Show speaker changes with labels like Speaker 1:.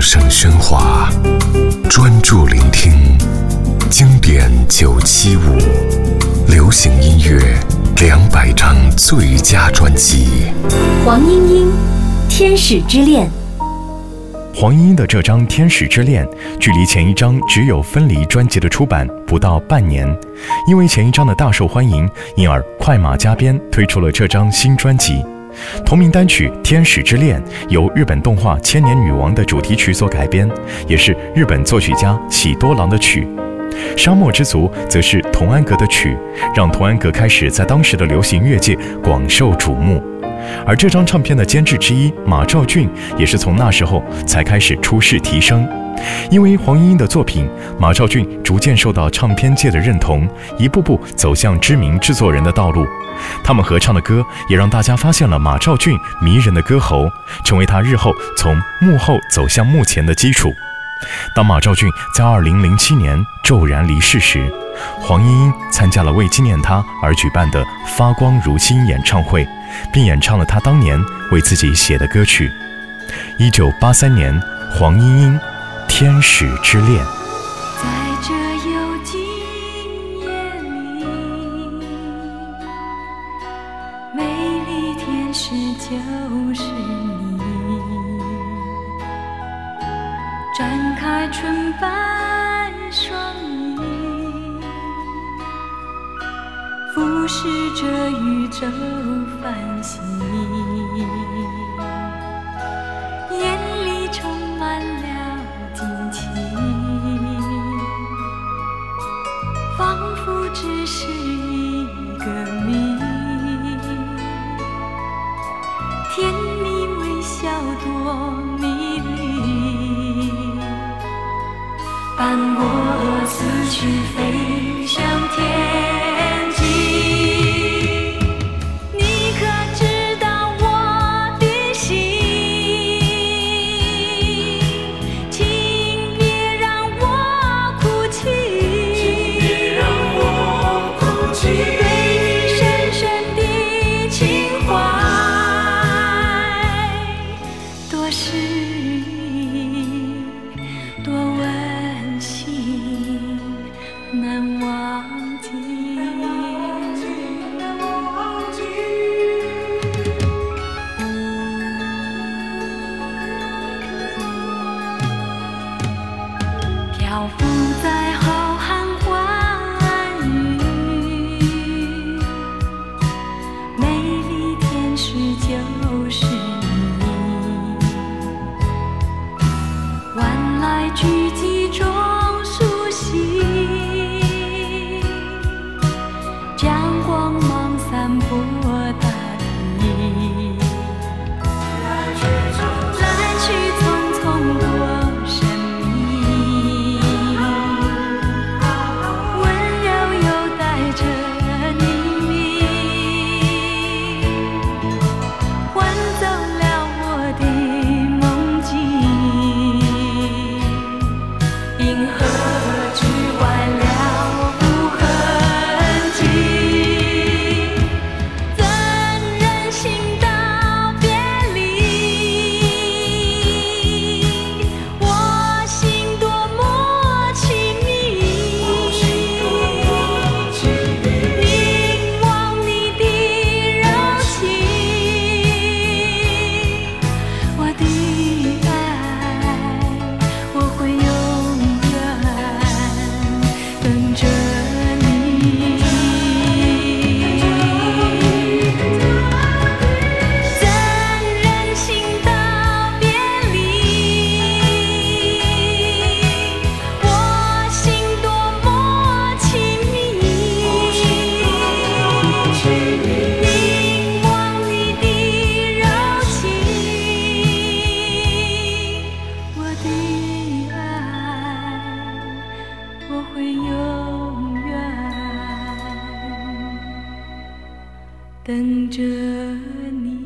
Speaker 1: 声喧哗，专注聆听经典九七五，流行音乐两百张最佳专辑。
Speaker 2: 黄莺莺，《天使之恋》。
Speaker 3: 黄莺莺的这张《天使之恋》，距离前一张《只有分离》专辑的出版不到半年，因为前一张的大受欢迎，因而快马加鞭推出了这张新专辑。同名单曲《天使之恋》由日本动画《千年女王》的主题曲所改编，也是日本作曲家喜多郎的曲。《沙漠之族》则是童安格的曲，让童安格开始在当时的流行乐界广受瞩目。而这张唱片的监制之一马兆骏，也是从那时候才开始出世提升。因为黄莺莺的作品，马兆骏逐渐受到唱片界的认同，一步步走向知名制作人的道路。他们合唱的歌，也让大家发现了马兆骏迷人的歌喉，成为他日后从幕后走向幕前的基础。当马兆骏在2007年骤然离世时，黄莺莺参加了为纪念他而举办的“发光如星”演唱会，并演唱了他当年为自己写的歌曲。1983年，黄莺莺。天使之恋，
Speaker 4: 在这幽静夜里，美丽天使就是你。展开纯白双，俯视着宇宙繁星。眼里充满了惊奇，仿佛只是一个谜，甜蜜微笑多迷离，伴我死去飞向天。等着你。